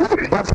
That's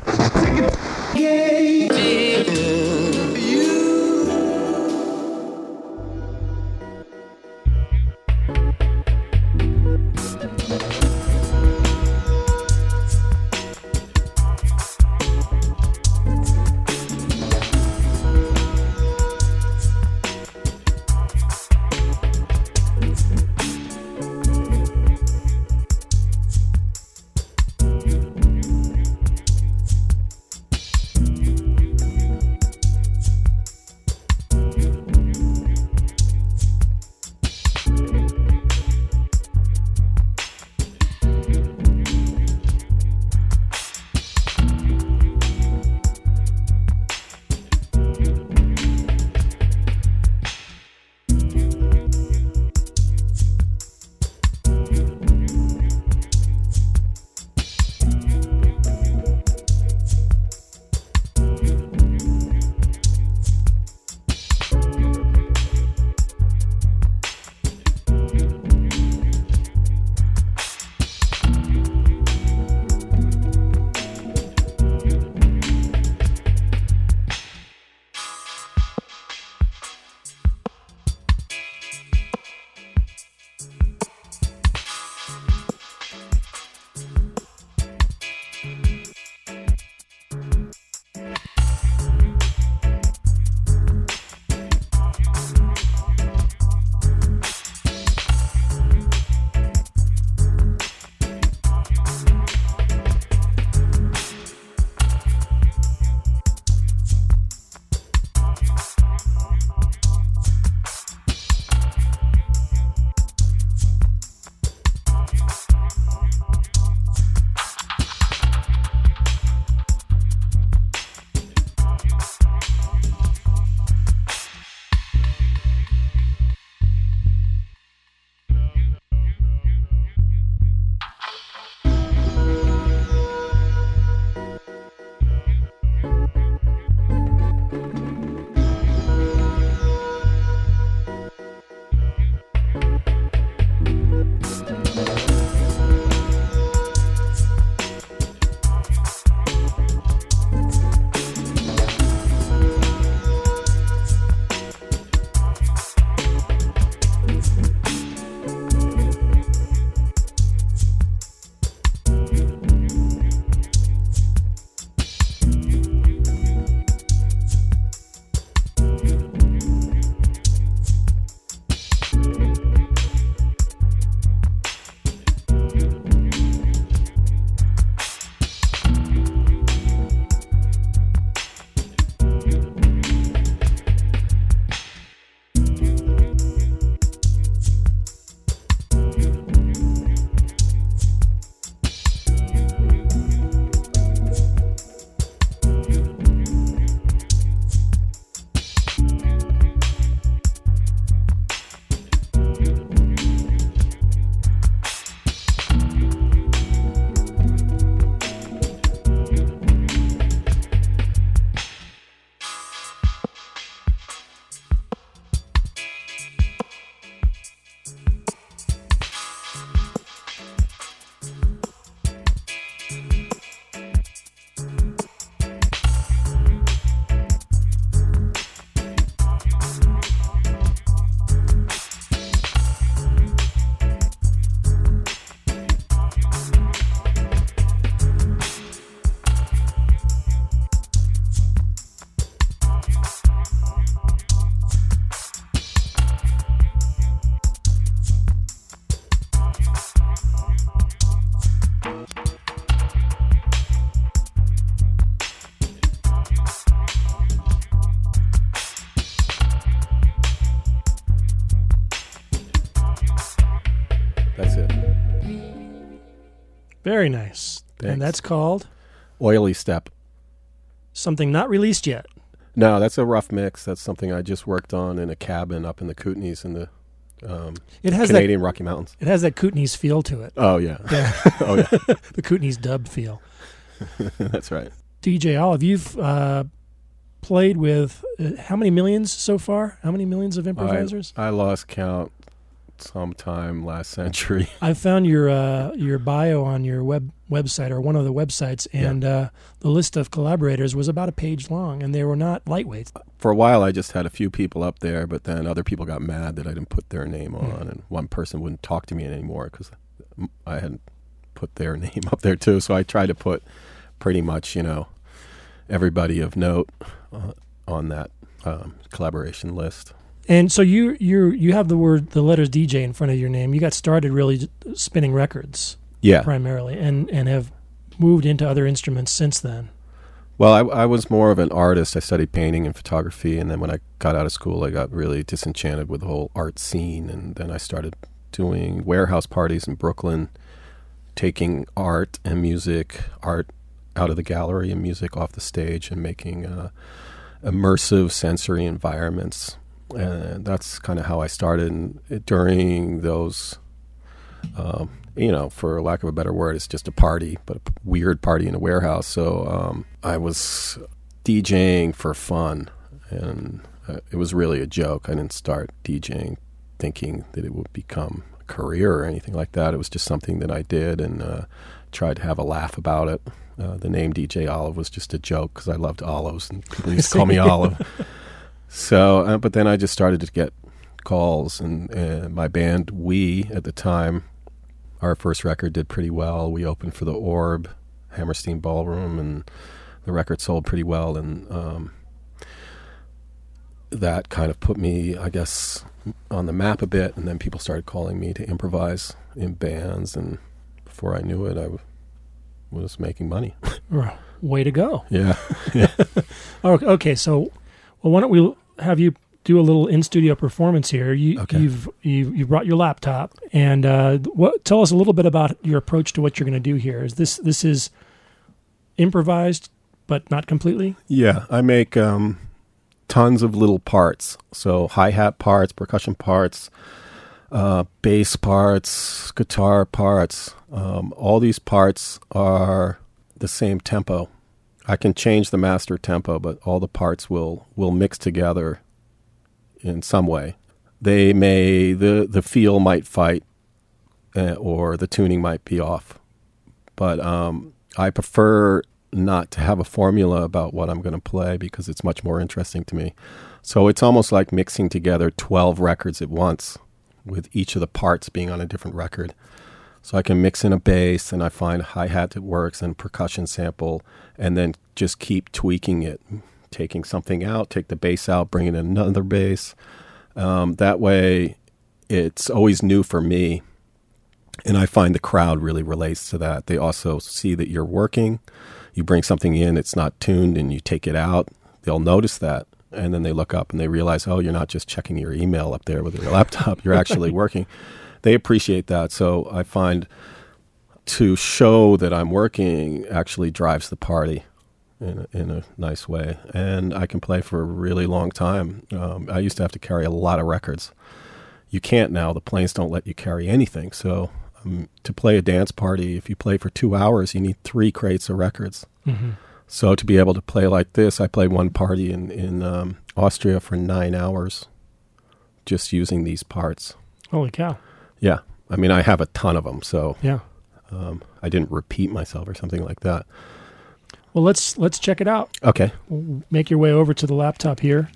Very nice. Thanks. And that's called Oily Step. something not released yet. No, that's a rough mix. That's something I just worked on in a cabin up in the Kootenays in the um, It has Canadian Rocky Mountains. It has that Kootenays feel to it. Oh yeah, Yeah, oh yeah, the Kootenays dub feel. that's right. DJ Olive, you've uh, played with uh, how many millions so far? How many millions of improvisers? I lost count sometime last century. I found your uh, your bio on your web website or one of the websites, Yeah. and uh, the list of collaborators was about a page long, and they were not lightweights. For a while, I just had a few people up there, but then other people got mad that I didn't put their name on, Hmm. and one person wouldn't talk to me anymore because I hadn't put their name up there too. So I tried to put pretty much, you know, everybody of note uh, on that um, collaboration list. And so you you you have the word the letters DJ in front of your name. You got started really spinning records Yeah. primarily, and and have moved into other instruments since then. Well, I, I was more of an artist. I studied painting and photography, and then when I got out of school, I got really disenchanted with the whole art scene, and then I started doing warehouse parties in Brooklyn, taking art and music, art out of the gallery and music off the stage, and making uh, immersive sensory environments. And that's kind of how I started. And during those um, you know, for lack of a better word, it's just a party, but a weird party in a warehouse. So um, I was DJing for fun, and uh, it was really a joke. I didn't start DJing thinking that it would become a career or anything like that. It was just something that I did and uh, tried to have a laugh about it. Uh, the name DJ Olive was just a joke because I loved olives, and people used to call me Olive. So, uh, but then I just started to get calls, and uh, my band, We, at the time, our first record did pretty well. We opened for the Orb, Hammerstein Ballroom, and the record sold pretty well. And um, that kind of put me, I guess, on the map a bit. And then people started calling me to improvise in bands, and before I knew it, I w- was making money. Way to go! yeah, Oh, okay, so well, why don't we have you do a little in studio performance here? You, Okay. You've you you brought your laptop, and uh, what? Tell us a little bit about your approach to what you're going to do here. Is this this is improvised, but not completely? yeah. I make um, tons of little parts. So hi hat parts, percussion parts, uh, bass parts, guitar parts. Um, all these parts are the same tempo. I can change the master tempo, but all the parts will will mix together in some way. They may the the feel might fight, uh, or the tuning might be off, but um, I prefer not to have a formula about what I'm going to play because it's much more interesting to me. So it's almost like mixing together 12 records at once with each of the parts being on a different record. So I can mix in a bass and I find a hi hat that works and percussion sample and then just keep tweaking it, taking something out, take the bass out, bring in another bass. Um, that way it's always new for me. And I find the crowd really relates to that. They also see that you're working. You bring something in, it's not tuned, and you take it out. They'll notice that. And then they look up and they realize, oh, you're not just checking your email up there with your laptop, you're actually working. They appreciate that. So I find to show that I'm working actually drives the party in a, in a nice way. And I can play for a really long time. Um, I used to have to carry a lot of records. You can't now. The planes don't let you carry anything. So um, to play a dance party, if you play for two hours, you need three crates of records. Mm-hmm. So to be able to play like this, I played one party in in um, Austria for nine hours, just using these parts. Holy cow! Yeah, I mean I have a ton of them, so Yeah. um, I didn't repeat myself or something like that. Well, let's let's check it out. Okay, Make your way over to the laptop here.